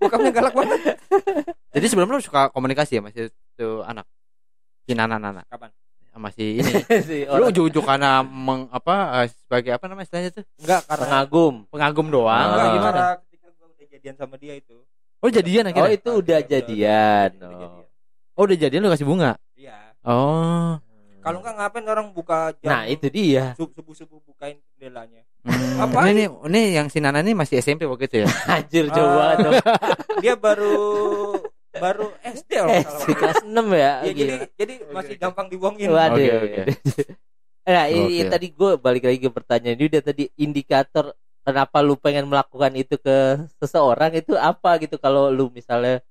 C: bokapnya galak banget
B: Jadi sebelumnya lu suka komunikasi ya masih itu anak si Nana Nana
C: kapan
B: sama si ini.
A: si
B: lu ujuk-ujuk karena meng, apa eh, sebagai apa namanya istilahnya tuh
C: enggak karena
A: pengagum.
B: pengagum doang.
A: Ah.
C: enggak
B: gimana?
C: karena ketika gue udah jadian sama dia itu
B: Oh jadian
A: Oh,
B: akhirnya.
A: itu udah jadian.
C: Udah
A: Oh.
C: jadian.
B: Oh udah jadian lu kasih bunga.
C: iya
B: Oh.
C: kalau enggak ngapain orang buka jam
A: Nah, itu dia.
C: subuh subuh bukain jendelanya
B: Hmm.
C: Apa?
B: Ini, ini ini yang si Nana ini masih SMP waktu itu ya.
A: Anjir
C: Ah.
A: coba tuh.
C: dia baru baru SD
A: si
C: salah
A: kelas 6 ya.
C: ya, jadi jadi masih gampang dibohongin
A: Waduh.
B: Oke, oke.
A: Nah, ini
B: Gokil.
A: tadi gue balik lagi ke pertanyaan ini udah tadi indikator kenapa lu pengen melakukan itu ke seseorang itu apa gitu kalau lu misalnya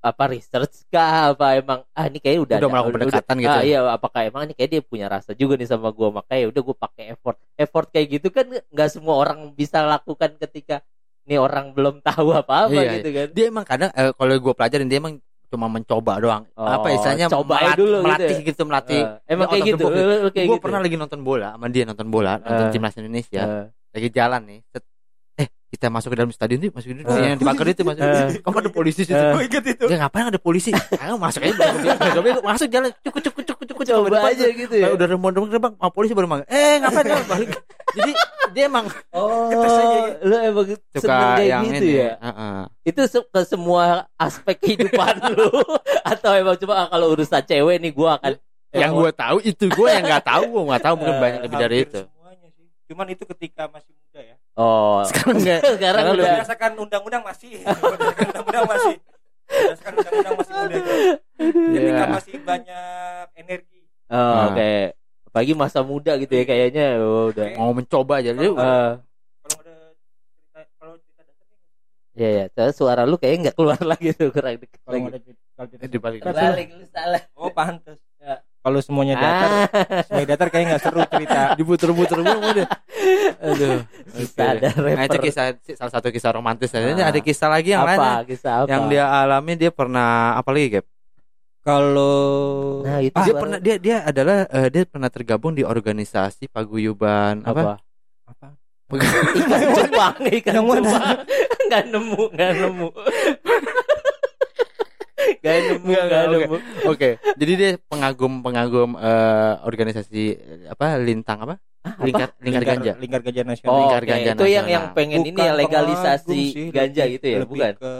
A: apa research kah apa emang ah ini kayak udah
B: Udah
A: ada-
B: melakukan pendekatan gitu
A: ah,
B: ya?
A: iya apakah emang ini kayak dia punya rasa juga nih sama gua makanya udah gue pakai effort effort kayak gitu kan nggak semua orang bisa lakukan ketika nih orang belum tahu apa apa
B: Iya,
A: gitu kan
B: Dia emang kadang eh, kalau gue pelajarin dia emang cuma mencoba doang.
A: Oh,
B: apa istilahnya
A: coba
B: melat-
A: dulu gitu
B: melatih
A: ya?
B: gitu, melatih.
A: Eh, emang kayak gitu kayak
B: gue
A: gitu
B: pernah lagi nonton bola sama dia nonton bola nonton
A: Eh.
B: timnas Indonesia
A: Eh,
B: lagi jalan nih set, kita masuk ke dalam stadion nih masuk ke
A: Eh.
B: yang dibakar itu masuk
A: Eh.
B: kamu ada polisi situ.
A: Eh.
C: gue inget itu.
B: Ya ngapain ada polisi? Ayo masuk aja. Masuk jalan. Cukup cukup cukup cukup
A: coba aja gitu ya.
B: Nah, udah remon remon gerbang mau polisi baru manggil. Eh ngapain? Dia balik. Jadi dia emang
A: oh
C: gitu.
A: lu emang seneng
B: suka
A: kayak
B: yang
A: gitu ya?
B: Heeh.
A: itu ke semua aspek kehidupan lu. Atau emang cuma ah, kalau urusan cewek nih gua akan
B: yang gue tahu itu gue yang nggak tahu gue nggak tahu mungkin banyak lebih dari itu.
C: semuanya sih. Cuman itu ketika masih muda ya
A: oh.
B: Sekarang enggak.
A: Sekarang
B: Sekarang
A: udah
C: berdasarkan undang-undang masih. Berdasarkan undang-undang masih. Berdasarkan undang-undang masih muda itu. Ketika
B: Iya.
C: masih banyak energi.
A: Oh,
B: Nah.
A: oke. Pagi masa muda gitu ya kayaknya. Oh, udah.
B: Mau mencoba aja. Dia
C: Eh,
A: Eh,
C: kalau ada cerita kalau cerita dasarnya
A: ya ya soalnya suara lu kayaknya nggak keluar lagi tuh kurang
C: kalau
A: lagi.
C: ada cerita, kalau cerita
B: di balik.
A: Balik lu salah.
C: Oh pantes.
A: Ya.
C: Kalau semuanya datar
A: ah.
C: semuanya datar kayaknya nggak seru cerita.
B: Diputer-puter mulu udah aduh Oke.
A: ada
B: Nah, itu kisah salah satu kisah romantis. Nah, ini
A: Ah.
B: ada kisah lagi yang lain
A: apa
B: ya,
A: kisah apa?
B: Yang dia alami dia pernah apa lagi Gap?
C: kalau
A: nah itu
B: dia
A: suara-
B: pernah dia dia adalah eh, dia pernah tergabung di organisasi paguyuban apa?
A: apa? Ikan cupang ikan cupang. Nggak nemu nggak nemu nggak nemu
B: nggak oke.
A: nemu
B: Oke, jadi dia pengagum pengagum eh, organisasi eh, apa lintang apa? Lingkar lingkar ganja.
C: lingkar ganja nasional
A: Oh,
B: Lingkar ganja
A: itu yang
B: nasional.
A: yang pengen ini
C: Bukan
A: ya legalisasi
C: sih,
A: ganja
C: lebih-
A: gitu ya,
C: lebih
A: bukan?
C: ke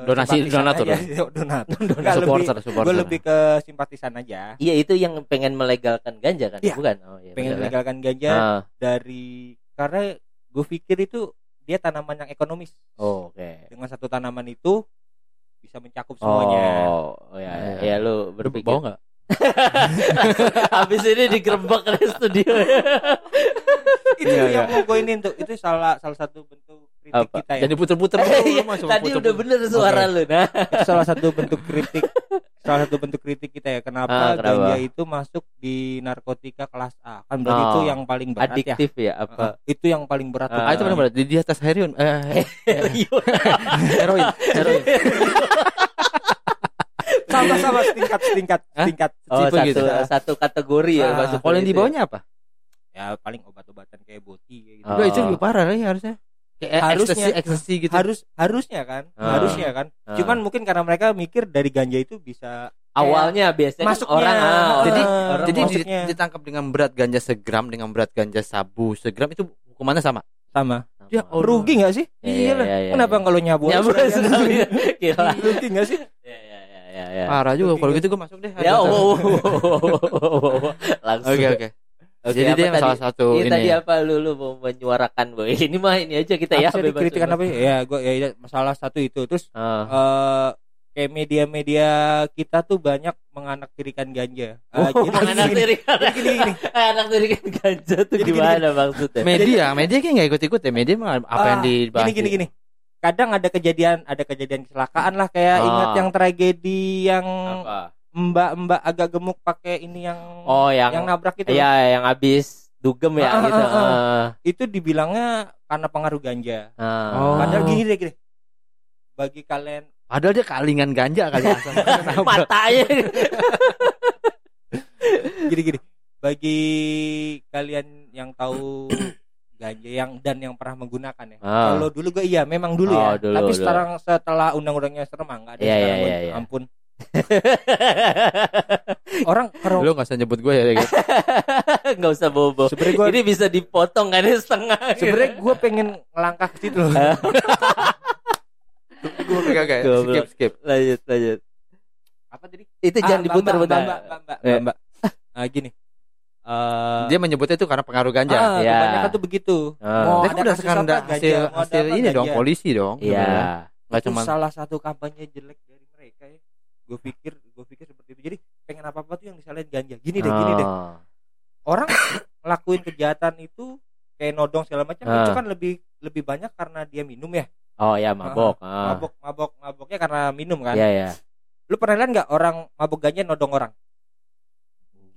B: Donasi, donatur.
C: aja. donatur Nggak,
B: supporter,
C: lebih,
B: supporter.
C: gue lebih ke simpatisan aja
A: Iya itu yang pengen melegalkan ganja kan,
C: Iya.
A: bukan? Oh iya.
C: pengen melegalkan ganja
A: Ah,
C: dari karena gue pikir itu dia tanaman yang ekonomis
A: oh, Oke.
C: dengan satu tanaman itu bisa mencakup semuanya
A: Oh, oh ya, ya, ya lu
B: Lu
A: berpikir.
B: Bau nggak?
A: Habis ini digerebek dari studio.
C: itu
B: Iya,
C: yang
B: iya.
C: mau gue ini tuh itu salah salah satu bentuk kritik
A: Apa?
C: kita ya
B: Jadi puter-puter
A: Eh, iya, Tadi
B: puter-puter.
A: udah bener suara lu. Nah,
C: itu salah satu bentuk kritik salah satu bentuk kritik kita ya kenapa,
A: Ah, kenapa?
C: ganja itu masuk di narkotika kelas A kan berarti
A: Oh.
C: itu yang paling berat ya
A: adiktif ya apa?
C: Ah, itu yang paling berat.
B: Ah, itu benar benar di, di atas heroin eh heroin, heroin.
C: sama sama setingkat setingkat setingkat
A: Oh, satu,
B: gitu.
A: satu kategori ya
C: Ah,
A: masuk
B: Kalau yang di
A: itu ya.
B: bawahnya apa?
C: ya paling obat-obatan kayak boti kayak gitu
A: Oh.
B: Enggak, itu lebih parah lagi harusnya. Kayak
C: Harusnya.
B: ekstasi, ekstasi gitu.
C: harus harusnya kan
A: Ah.
C: harusnya kan
A: Ah.
C: cuman mungkin karena mereka mikir dari ganja itu bisa
A: awalnya biasanya kan
C: masuknya
A: orang ah,
B: Jadi-
A: orang
B: Jadi
C: maksudnya.
B: ditangkap dengan berat ganja segram dengan berat ganja sabu segram itu hukumannya sama.
C: sama
B: Ya,
A: Oh,
C: rugi nggak sih
A: Iya,
C: iya lah
A: iya, iya,
C: kenapa
A: iya.
C: kalau nyabu
A: Ya, sekali. Gila.
C: rugi nggak sih
A: Ya, ya, ya, ya, ya.
B: Parah juga kalau gitu gue masuk deh.
A: Ya, wow, wow, wow, wow, wow. langsung.
B: Oke oke.
A: Oke,
B: Jadi
A: apa
B: dia
A: tadi?
B: salah satu ini.
A: tadi
B: ya.
A: apa lu lu mau menyuarakan boy ini mah ini aja kita ya
C: Apa sih
A: bebas,
C: kritikan apa ya? Ya, gua ya, ya, masalah satu itu. Terus
A: Ah.
C: eh kayak media-media kita tuh banyak menganaktirikan ganja. Ah,
B: Oh,
C: jadi
A: anak
C: gini,
A: ganja tuh
C: Jadi gini,
A: gimana maksudnya
B: Media, media kayak nggak ikut-ikut ya. Media mah apa yang
C: Ah,
B: dibahas?
C: Gini, gini, gini. Kadang ada kejadian, ada kejadian kecelakaan lah kayak
A: Ah.
C: ingat yang tragedi yang mbak-mbak agak gemuk pakai ini yang
A: oh yang
C: yang nabrak itu.
A: ya yang habis dugem ya
C: Ah,
A: gitu
C: ah, ah.
A: Ah.
C: Itu dibilangnya karena pengaruh ganja.
A: Ah.
B: Oh.
C: Padahal gini deh, gini. Bagi kalian
B: Padahal dia kalingan ganja kali asal.
A: matanya
C: gini gini bagi kalian yang tahu ganja yang dan yang pernah menggunakan ya
A: Ah.
C: kalau dulu gue iya memang dulu
A: Oh,
C: ya
A: dulu,
C: tapi
A: dulu.
C: sekarang setelah undang-undangnya serem ah, nggak ada
A: Iya,
C: sekarang
A: iya,
C: pun.
A: iya, iya.
C: ampun orang kalau
B: Lu nggak usah nyebut gue ya gitu.
A: nggak usah bobo
C: sebenarnya gue
A: ini bisa dipotong kan setengah
C: sebenarnya gue pengen ngelangkah ke situ loh
B: gue pegang kayak skip skip.
A: lanjut lanjut
C: apa tadi
A: itu
C: Ah,
A: jangan diputar
C: mbak,
A: putar
C: mbak, mbak, mbak,
A: Eh.
C: mbak, mbak. Ah, gini Eh,
B: Dia menyebutnya itu karena pengaruh ganja.
C: ah,
A: Ya.
C: kebanyakan tuh begitu
A: Ah.
C: mau ada
B: udah sekarang
C: ganja,
B: hasil
C: mau
B: hasil ini dong
C: ganja.
B: polisi dong.
A: iya
B: Nggak
C: itu
B: cuma
C: salah satu kampanye jelek dari mereka ya gue pikir gue pikir seperti itu jadi pengen apa apa tuh yang disalahin ganja gini deh gini deh
A: Oh.
C: orang ngelakuin kejahatan itu kayak nodong segala macam
A: Ah.
C: itu kan lebih lebih banyak karena dia minum ya
A: oh ya mabok Ah.
C: mabok mabok maboknya karena minum kan
A: iya ya
C: lu pernah lihat nggak orang mabok ganja nodong orang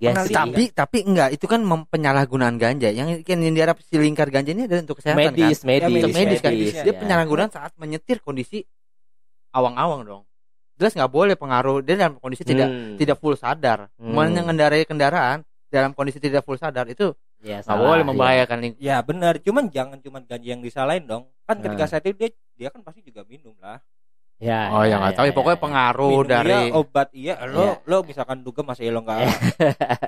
A: Iya sih.
C: lihat
B: tapi tapi enggak itu kan penyalahgunaan ganja. Yang kan yang diharap si lingkar ganja ini adalah untuk kesehatan
A: medis
B: kan?
A: Medis
B: untuk medis kan?
C: medis,
B: dia
A: ya.
B: penyalahgunaan saat menyetir kondisi awang-awang dong. Jelas nggak boleh pengaruh. Dia dalam kondisi tidak
A: Hmm.
B: tidak full sadar.
A: Hmm.
B: mengendarai kendaraan dalam kondisi tidak full sadar itu
A: ya,
B: nggak boleh membahayakan lingkungan
C: ya benar. Cuman jangan cuman ganja yang disalahin dong. Kan ketika
A: Ah.
C: saya itu dia dia kan pasti juga minum lah
A: ya,
B: oh ya nggak tahu ya, pokoknya pengaruh
C: minum
B: dari
C: iya, obat iya lo
A: Iya.
C: lo misalkan dugem masih lo nggak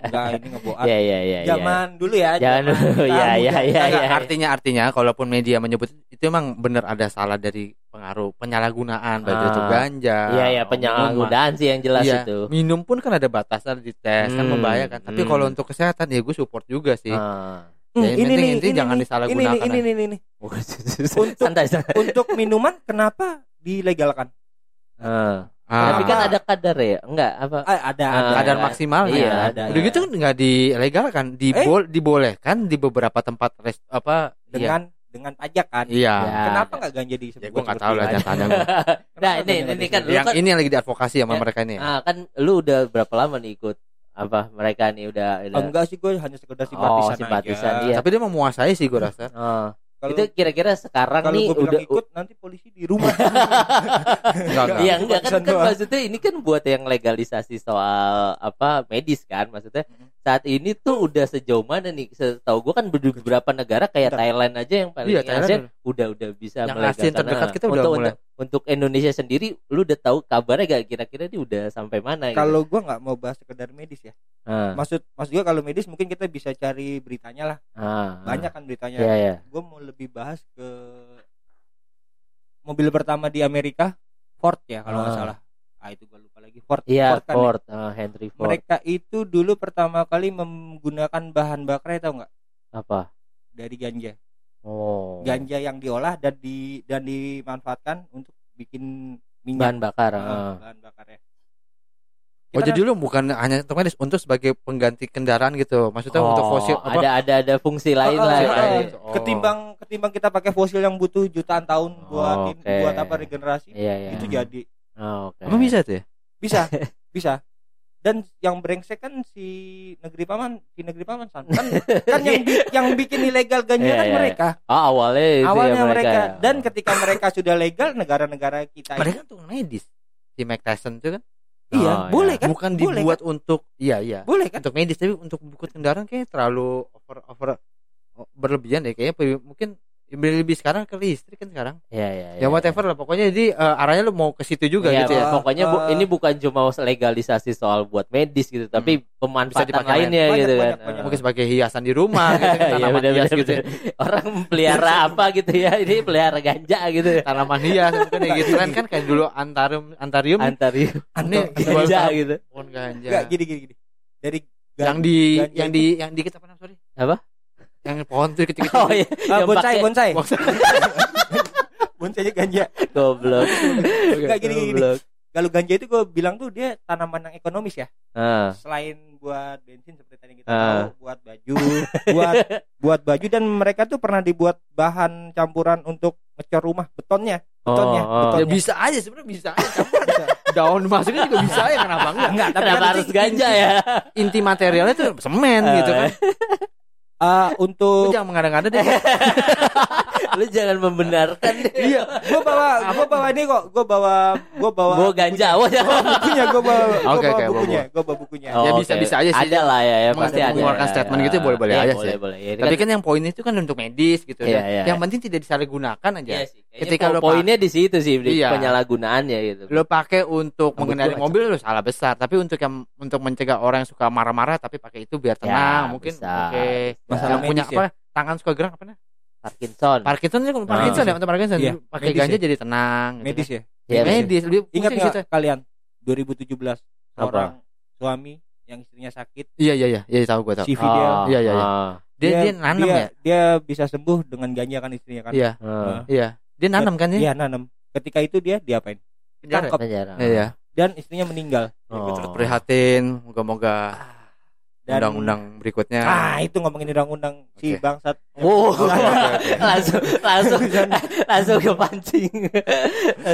C: nggak ini ngeboat
A: ya ya ya ya.
C: zaman dulu ya
A: Jangan dulu, ya, ya, ya,
B: Enggak,
A: ya.
B: artinya artinya kalaupun media menyebut itu emang benar ada salah dari pengaruh penyalahgunaan baik itu
A: Ah.
B: ganja
A: Iya ya penyalahgunaan sih yang jelas
B: Iya,
A: itu.
B: minum pun kan ada batasan di tes kan
A: Hmm,
B: membahayakan tapi
A: hmm.
B: kalau untuk kesehatan ya gue support juga sih
A: Ah.
C: Hmm,
B: Ya, yang penting intinya jangan disalahgunakan
C: Ini, ini, ini, ini, ini.
A: Untuk.
C: Untuk minuman kenapa dilegalkan?
A: Ah.
B: Ah.
A: Tapi kan ada kadar ya? Enggak apa?
C: Ah, ada,
A: Ah,
C: ada.
B: kadar
A: Iya,
B: maksimalnya
A: iya,
C: ada.
B: udah gitu nggak dilegalkan dibol dibolehkan di beberapa tempat rest apa iya
C: dengan dengan pajak kan?
B: iya
A: Ya.
C: Kenapa nggak ganja disebut?
B: ya gue nggak tahu lah tanya gua.
A: Nah,
C: Kenapa
A: ini ini kan lu
B: yang
A: kan
B: ini yang lagi diadvokasi sama
A: Ya.
B: mereka ini
A: ah, kan lu udah berapa lama nih ikut apa mereka nih udah, udah
C: Oh, enggak sih gue hanya sekedar
A: Oh,
C: simpatisan,
A: simpatisan,
C: aja.
A: iya.
B: tapi dia mau menguasai sih gue rasa
A: Oh,
C: Kalau
A: itu kira-kira sekarang
C: kalau
A: nih
C: bilang
A: udah
C: ikut nanti polisi di rumah.
A: Iya enggak kan, kan maksudnya ini kan buat yang legalisasi soal apa medis kan maksudnya. Saat ini tuh udah sejauh mana nih setahu gua kan beberapa negara kayak
C: Bentar.
A: Thailand aja yang paling
B: Iya,
A: ASEAN udah udah bisa
B: Yang. ASEAN terdekat
A: Nah,
B: kita udah
A: untuk,
B: mulai.
A: untuk untuk Indonesia sendiri lu udah tahu kabarnya gak kira-kira ini udah sampai mana gitu?
C: kalau gue nggak mau bahas sekedar medis ya.
A: Ah,
C: Maksud maksud gue kalau medis mungkin kita bisa cari beritanya lah.
A: ah,
C: Banyak kan beritanya.
A: Iya ya.
C: Gue mau lebih bahas ke mobil pertama di Amerika Ford ya kalau nggak
A: Ah.
C: salah. Ah itu gue lupa lagi Ford.
A: Iya
C: kan ya.
A: Ford, ah, Henry Ford.
C: Mereka itu dulu pertama kali menggunakan bahan bakar tau nggak?
A: Apa?
C: Dari ganja.
A: Oh.
C: Ganja yang diolah dan di dan dimanfaatkan untuk bikin minyak.
A: bahan bakar.
C: Ah. bahan bakar ya.
B: Oh jadi lu bukan hanya medis untuk sebagai pengganti kendaraan gitu maksudnya
A: Oh,
B: untuk fosil apa
A: ada ada ada fungsi lain
C: Ah,
A: lah ya.
B: Oh.
C: ketimbang ketimbang kita pakai fosil yang butuh jutaan tahun buat
A: Oh, oke.
C: buat apa regenerasi
A: Iya iya.
C: itu jadi
A: Oh, oke.
B: Emang bisa tuh ya?
C: bisa bisa dan yang brengsek kan si negeri paman si negeri paman San. kan kan yang bi- yang bikin ilegal ganja
A: Iya,
C: kan
A: iya.
C: mereka
A: Oh, awalnya itu
C: awalnya
A: ya
C: mereka,
A: ya.
C: dan ketika mereka sudah legal negara-negara kita
B: Mereka tuh medis. Si Mike Tyson tuh kan
C: iya
A: Oh,
C: boleh kan
B: bukan
C: boleh
B: dibuat
C: kan?
B: untuk iya iya.
C: boleh kan
B: Untuk medis tapi untuk buku kendaraan kayak terlalu over over berlebihan deh kayaknya mungkin lebih lebih sekarang ke listrik kan sekarang.
A: Iya iya.
B: Ya whatever lah pokoknya jadi eh, arahnya lu mau ke situ juga
A: Iya,
B: gitu ya.
A: Pokoknya bu-
C: Eh,
A: ini bukan cuma legalisasi soal buat medis gitu, tapi pemanfaatan
B: dipakai
A: lainnya
C: lain.
A: gitu
C: Banyak,
A: kan.
C: banyak, banyak.
B: Mungkin sebagai hiasan di rumah gitu kan,
A: Iya,
B: tanaman
A: bener,
B: hias
A: bener,
B: gitu. ya.
A: bener. Orang pelihara apa gitu ya? Ini pelihara ganja gitu.
B: Tanaman hias kan ya gitu kan kan kayak dulu antarium antarium
A: Antarium
B: jual
A: ganja gitu.
B: pohon ganja.
C: Enggak gini gini gini. Dari
B: yang di yang di yang dikit apa namanya sorry
A: Apa?
B: Yang pohon tuh kecil
A: Oh iya,
C: Ah,
A: yang
C: bonsai, bonsai.
B: Bonsai.
C: Ganja.
A: goblok.
C: Enggak gini gini. Kalau ganja itu gue bilang tuh dia tanaman yang ekonomis ya.
A: Ah,
C: Selain buat bensin seperti tadi yang kita
A: Ah.
C: tahu, buat baju, buat buat baju dan mereka tuh pernah dibuat bahan campuran untuk ngecor rumah betonnya. Betonnya,
A: Oh, oh.
C: beton.
B: ya bisa aja sebenarnya bisa aja campuran daun masukin juga bisa ya kenapa enggak
C: Enggak, tapi
A: Kenapa
C: kan
A: harus
C: inti-
A: ganja ya?
B: inti materialnya tuh semen gitu kan Lu
C: untuk
B: jangan mengada-ngada deh
A: Lu jangan membenarkan deh.
C: iya, gue bawa gue bawa ini kok, gue bawa gue bawa
A: Bawa ganja, wah jangan.
C: bukunya, gue bawa, gua
B: Oke,
C: bawa
B: oke, bawa,
C: bukunya, gue bawa bukunya.
B: Ya, bisa- bisa aja sih.
A: Ada lah ya, ya pasti
B: ada mengeluarkan
A: ya,
B: statement
A: ya.
B: gitu boleh-boleh
A: Iya,
B: aja
A: boleh,
B: sih.
A: Boleh, Ya,
B: tapi
A: kan-
B: kan yang poin itu kan untuk medis gitu
A: Iya,
B: ya.
A: iya.
B: yang penting tidak disalahgunakan aja
A: Iya
B: Ketika lu
A: poinnya di situ sih, di
B: Iya.
A: penyalahgunaannya gitu.
B: lo pakai untuk
C: gua
B: mobil lo salah besar tapi untuk yang untuk mencegah orang yang suka marah-marah tapi pakai itu biar tenang
A: Ya,
B: mungkin
A: bisa.
B: oke
C: Masalah
B: yang punya
C: ya?
B: apa tangan suka gerak apa namanya
A: Parkinson.
B: Parkinson itu Parkinson
C: Ah.
B: ya untuk Parkinson
C: Iya,
B: pakai
C: medis
B: ganja
C: ya.
B: jadi tenang gitu
C: Medis
B: kan.
C: ya.
A: Iya,
B: medis lebih
C: Ingat
B: pusing
C: nggak
B: gitu.
C: kalian 2017
A: Apa?
C: seorang suami yang istrinya sakit
B: iya iya iya iya tahu gue tahu
C: CV dia,
A: Ah,
B: Iya, iya, iya.
A: ah,
B: dia dia nanam
C: dia,
B: ya
C: dia bisa sembuh dengan ganja kan istrinya kan
B: iya
A: ah.
B: iya dia nanam kan ya
C: Iya nanam ketika itu dia diapain
B: Penjara ya? iya iya
C: dan istrinya meninggal
A: Oh.
B: Turut prihatin moga-moga
C: dan
B: undang-undang berikutnya
C: ah itu ngomongin undang-undang si
B: Oke.
C: bangsat
B: oke, oke.
A: langsung langsung langsung ke pancing.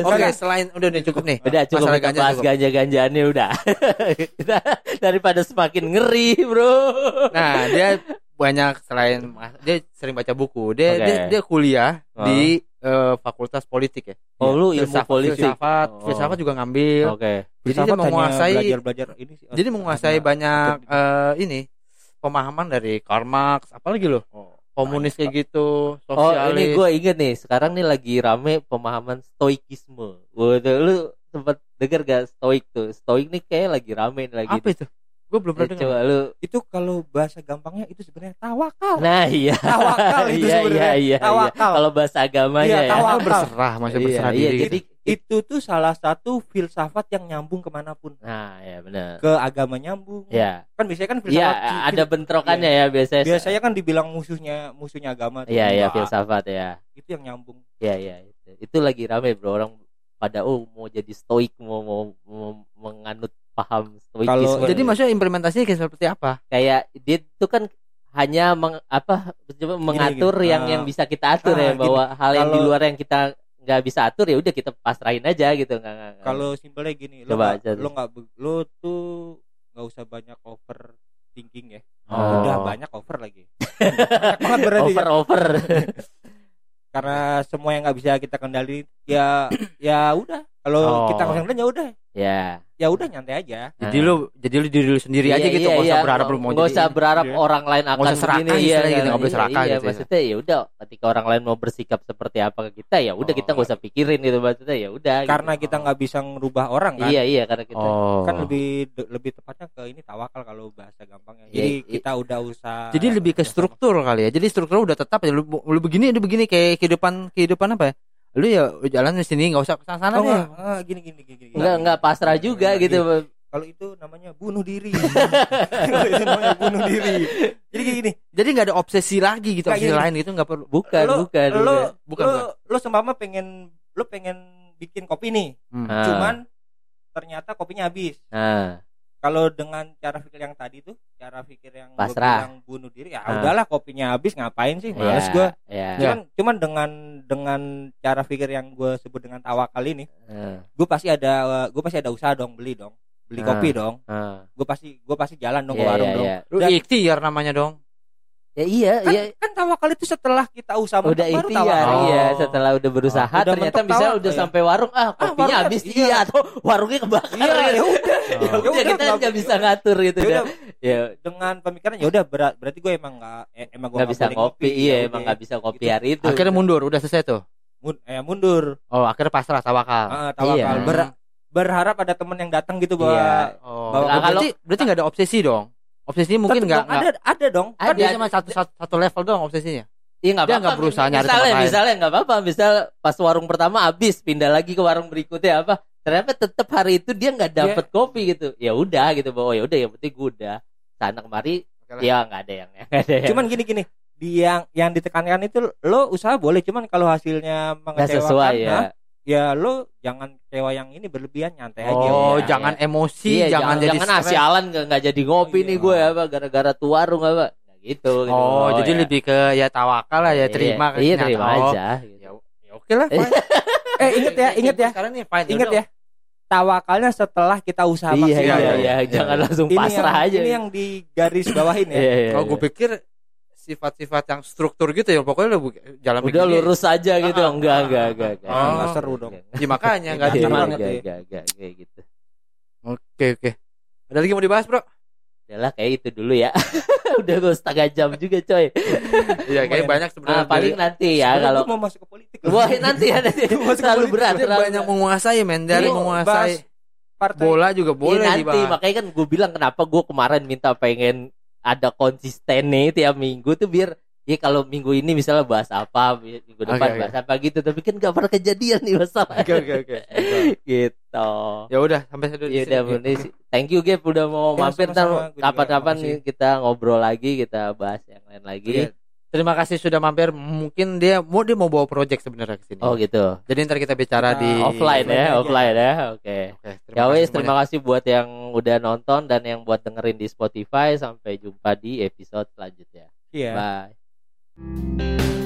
B: Oke, selain udah udah cukup nih.
A: Udah cukup
B: Masalah ganja
A: bahas ganja-ganjaannya udah. daripada semakin ngeri, Bro.
B: Nah, dia banyak selain dia sering baca buku. Dia
A: Oke.
B: dia, dia kuliah
A: Oh.
B: di eh, Fakultas Politik ya.
A: Oh, lu ilmu
B: Filsafat-
A: politik.
B: Filsafat,
A: Oh.
B: filsafat juga ngambil.
A: Oke.
B: Jadi dia menguasai
C: belajar belajar ini sih
B: jadi menguasai banyak eh, ini pemahaman dari Karl Marx, apalagi loh. Komunis kayak gitu,
A: Oh,
B: sosialis.
A: ini gue inget nih. Sekarang nih lagi rame pemahaman stoikisme. Waduh, lu sempat denger gak stoik tuh? Stoik nih kayak lagi rame nih lagi.
B: apa itu? Gue belum pernah
A: Eh,
B: dengar.
A: coba lu.
C: itu kalau bahasa gampangnya itu sebenarnya tawakal
A: Nah, iya.
C: Tawakal itu
A: iya,
C: sebenarnya.
A: iya, iya, iya.
C: Tawakal.
A: Kalau bahasa agamanya
C: Iya,
A: ya.
C: tawakal.
B: berserah, masih
A: Iya,
B: berserah
A: iya,
B: diri.
A: jadi
B: gitu.
C: itu tuh salah satu filsafat yang nyambung ke mana pun
A: Nah, ya benar.
C: ke agama nyambung
A: Ya.
C: kan biasanya kan
A: Iya,
C: filsafat
A: ada bentrokannya ya biasanya.
C: biasanya kan dibilang musuhnya musuhnya agama tuh.
A: Iya, iya, filsafat ya.
C: itu yang nyambung
A: Iya, iya, itu. Itu lagi rame, Bro. Orang pada oh mau jadi stoik, mau mau, mau menganut paham.
C: Kalau-
B: Jadi maksudnya implementasinya kayak seperti apa?
A: kayak dia itu kan hanya meng, apa coba mengatur
C: gini.
A: yang
C: Ah.
A: yang bisa kita atur
C: Ah,
A: ya
C: gini.
A: bahwa hal yang di luar yang kita nggak bisa atur ya udah kita pasrahin aja gitu nggak
C: kalau simpelnya gini lo
A: Coba
C: nggak
A: aja
C: lo nggak lo tuh nggak usah banyak over thinking ya
A: Oh.
C: udah banyak over lagi banyak banget berarti
A: over
C: ya.
A: over
C: karena semua yang nggak bisa kita kendali ya ya udah kalau
A: Oh.
C: kita kendali ya udah
A: ya
C: ya udah nyantai aja
B: Jadi lu jadi lu diri lu sendiri aja
A: Iya,
B: gitu,
A: iya,
B: nggak usah
A: iya.
B: berharap lu mau
A: nggak
B: jadi
A: usah berharap
C: Iya.
A: orang lain akan
B: usah serakah
A: begini
B: istilahnya
A: iya,
B: gitu, nggak boleh
A: iya,
B: serakah
A: iya,
B: gitu ya.
A: maksudnya ya udah ketika orang lain mau bersikap seperti apa ke kita ya udah
B: Oh.
A: kita nggak usah pikirin gitu maksudnya ya udah
C: karena
A: gitu.
C: kita nggak bisa ngerubah orang kan
A: iya iya karena kita
B: Oh.
C: kan lebih lebih tepatnya ke ini tawakal kalau bahasa gampangnya
A: Iya,
C: jadi
A: iya.
C: kita udah usah
B: Jadi lebih ke struktur kali ya. Jadi struktur udah tetap ya. Lu, lu begini, lu begini kayak kehidupan kehidupan apa ya? Lu ya jalan di sini nggak usah ke sana
C: oh,
B: deh.
C: enggak, ah, gini gini gini, gini.
A: nggak nggak pasrah juga
C: Nggak,
A: gitu
C: kalau itu namanya bunuh diri kalau itu namanya bunuh diri jadi kayak gini
B: Jadi nggak ada obsesi lagi gitu, obsesi
C: gini.
B: lain gitu nggak perlu.
A: bukan
C: lo,
A: bukan
C: lo,
A: bukan.
B: Bukan,
C: lo,
B: bukan.
C: lo seumpama pengen lo pengen bikin kopi nih
B: Hmm.
A: Ah.
C: cuman ternyata kopinya habis
A: nah
C: kalau dengan cara pikir yang tadi tuh cara pikir yang
A: Pasrah.
C: bilang bunuh diri ya
A: Ah.
C: udahlah kopinya habis ngapain sih males
A: ya,
C: gua
A: ya,
C: cuman cuman dengan dengan cara pikir yang gue sebut dengan tawakal ini
A: Ah,
C: gue pasti ada gue pasti ada usaha dong beli dong beli
A: Ah.
C: kopi dong
A: ah.
C: gue pasti gue pasti jalan dong ke
A: Iya,
C: warung
A: iya,
C: dong
A: iya.
B: Lu
C: Dan-
B: ikhtiar namanya dong.
A: ya iya
C: kan,
A: iya
C: kan tawakal itu setelah kita usaha
A: udah
C: baru
A: ikhtiar
C: tawakal.
A: iya
B: Oh.
A: setelah udah berusaha
C: Oh, udah
A: ternyata bisa
C: tawakal,
A: udah
C: iya.
A: sampai warung ah kopinya
C: warungnya
A: habis iya
C: iya.
A: atau warungnya kebakar
C: iya ya udah
A: Ya
C: Ya
A: udah kita
C: nggak-
A: bisa ngatur gitu
C: Ya
A: kan
C: udah,
A: ya
C: dengan pemikiran ya udah berat berarti gue emang nggak eh, emang gue
A: nggak bisa ngopi iya
C: Ya
A: emang nggak bisa kopi
C: Gitu.
A: hari itu
B: Akhirnya mundur, udah selesai tuh.
C: Mun- eh, mundur
B: Oh, akhirnya pasrah tawakal.
C: Ah, tawakal
A: Iya.
C: Ber- berharap ada temen yang datang gitu bahwa
A: Iya.
B: Oh,
C: Bahwa-
B: nah, berarti berarti nggak ada obsesi dong. Obsesi mungkin nggak
C: dong, ada ada dong
B: Kan
A: Ada.
B: dia cuma satu, satu satu level doang obsesinya.
A: Iya nggak apa-apa.
B: berusaha nyari
A: misalnya,
B: tempat lain.
A: misalnya nggak apa-apa. Misal pas warung pertama habis, pindah lagi ke warung berikutnya apa? Ternyata tetap hari itu dia nggak dapet kopi gitu. Ya udah gitu bahwa ya udah yang penting gue udah sana kemari
B: Oke
A: ya nggak ada yang nggak ada yang
C: Cuman gini gini, di yang yang ditekankan itu lo usaha boleh, cuman kalau hasilnya
A: nggak
C: mengecewakan,
A: sesuai ya
C: nah, ya lo jangan kecewa yang ini berlebihan nyantai aja.
B: Oh,
A: Iya,
B: jangan emosi,
A: Iya,
B: jangan, jadi
A: jangan asialan nggak nggak jadi ngopi
C: Oh,
A: nih
C: iya.
A: gue apa gara-gara warung apa gitu, gitu.
B: Oh, jadi
A: ya.
B: lebih ke ya tawakal lah ya
A: Iya,
B: terima
A: iya,
B: kenyataan.
A: terima
B: Oh,
A: aja gitu.
B: Ya, ya oke lah.
C: Eh inget ya, inget ya,
B: Sekarang nih fine.
C: inget ya. Tawakalnya setelah kita usaha
A: iya,
C: maksimal.
A: iya,
B: iya,
A: iya,
B: iya.
A: jangan langsung
C: Ini
A: pasrah
C: yang,
A: aja
C: Ini yang di garis bawahin ya.
A: Iya, iya,
B: Oh,
A: iya.
B: gue pikir sifat-sifat yang struktur gitu ya pokoknya lu jalan
A: udah
B: begini.
A: lurus aja gitu
B: Ah,
A: enggak
B: ah,
A: enggak
B: ah,
A: enggak
B: ah.
A: enggak.
B: Oh.
C: Nggak seru dong.
B: Ya makanya enggak
A: Iya,
B: semangat.
C: banget
A: enggak,
C: ya.
A: enggak, enggak, kayak gitu.
B: Oke, oke. Ada lagi mau dibahas, Bro?
A: Udahlah kayak itu dulu ya. udah gue setengah jam juga coy.
B: Iya, kayak banyak sebenarnya.
A: Ah, paling nanti ya kalau
C: mau masuk ke politik.
A: Wah nanti ya nanti
C: Masuk
A: terlalu berat terlalu
B: banyak
A: berat.
B: menguasai, men. Dari
C: Ini
B: menguasai
C: partai
B: bola juga
A: Iya,
B: boleh
A: nanti
B: dibahas.
A: makanya kan gue bilang kenapa gue kemarin minta pengen ada konsisten nih tiap minggu tuh biar ya kalau minggu ini misalnya bahas apa minggu depan
B: oke.
A: bahas apa gitu tapi kan gak pernah kejadian nih masalah
B: Oke, oke, oke.
A: gitu
B: Ya udah, sampai satu
A: ya udah thank you Gap udah mau
C: Ya,
A: mampir ntar kapan-kapan kita ngobrol lagi kita bahas yang lain lagi
B: Iya. Terima kasih sudah mampir. Mungkin dia mau dia mau bawa project sebenarnya ke sini.
A: oh gitu
B: Jadi ntar kita bicara
C: Kita
B: di
A: offline ya
C: aja.
A: offline ya oke
B: Oke,
A: Ya wes,
B: semuanya.
A: terima kasih buat yang udah nonton dan yang buat dengerin di Spotify. Sampai jumpa di episode selanjutnya.
C: Iya.
A: Bye. Thank you.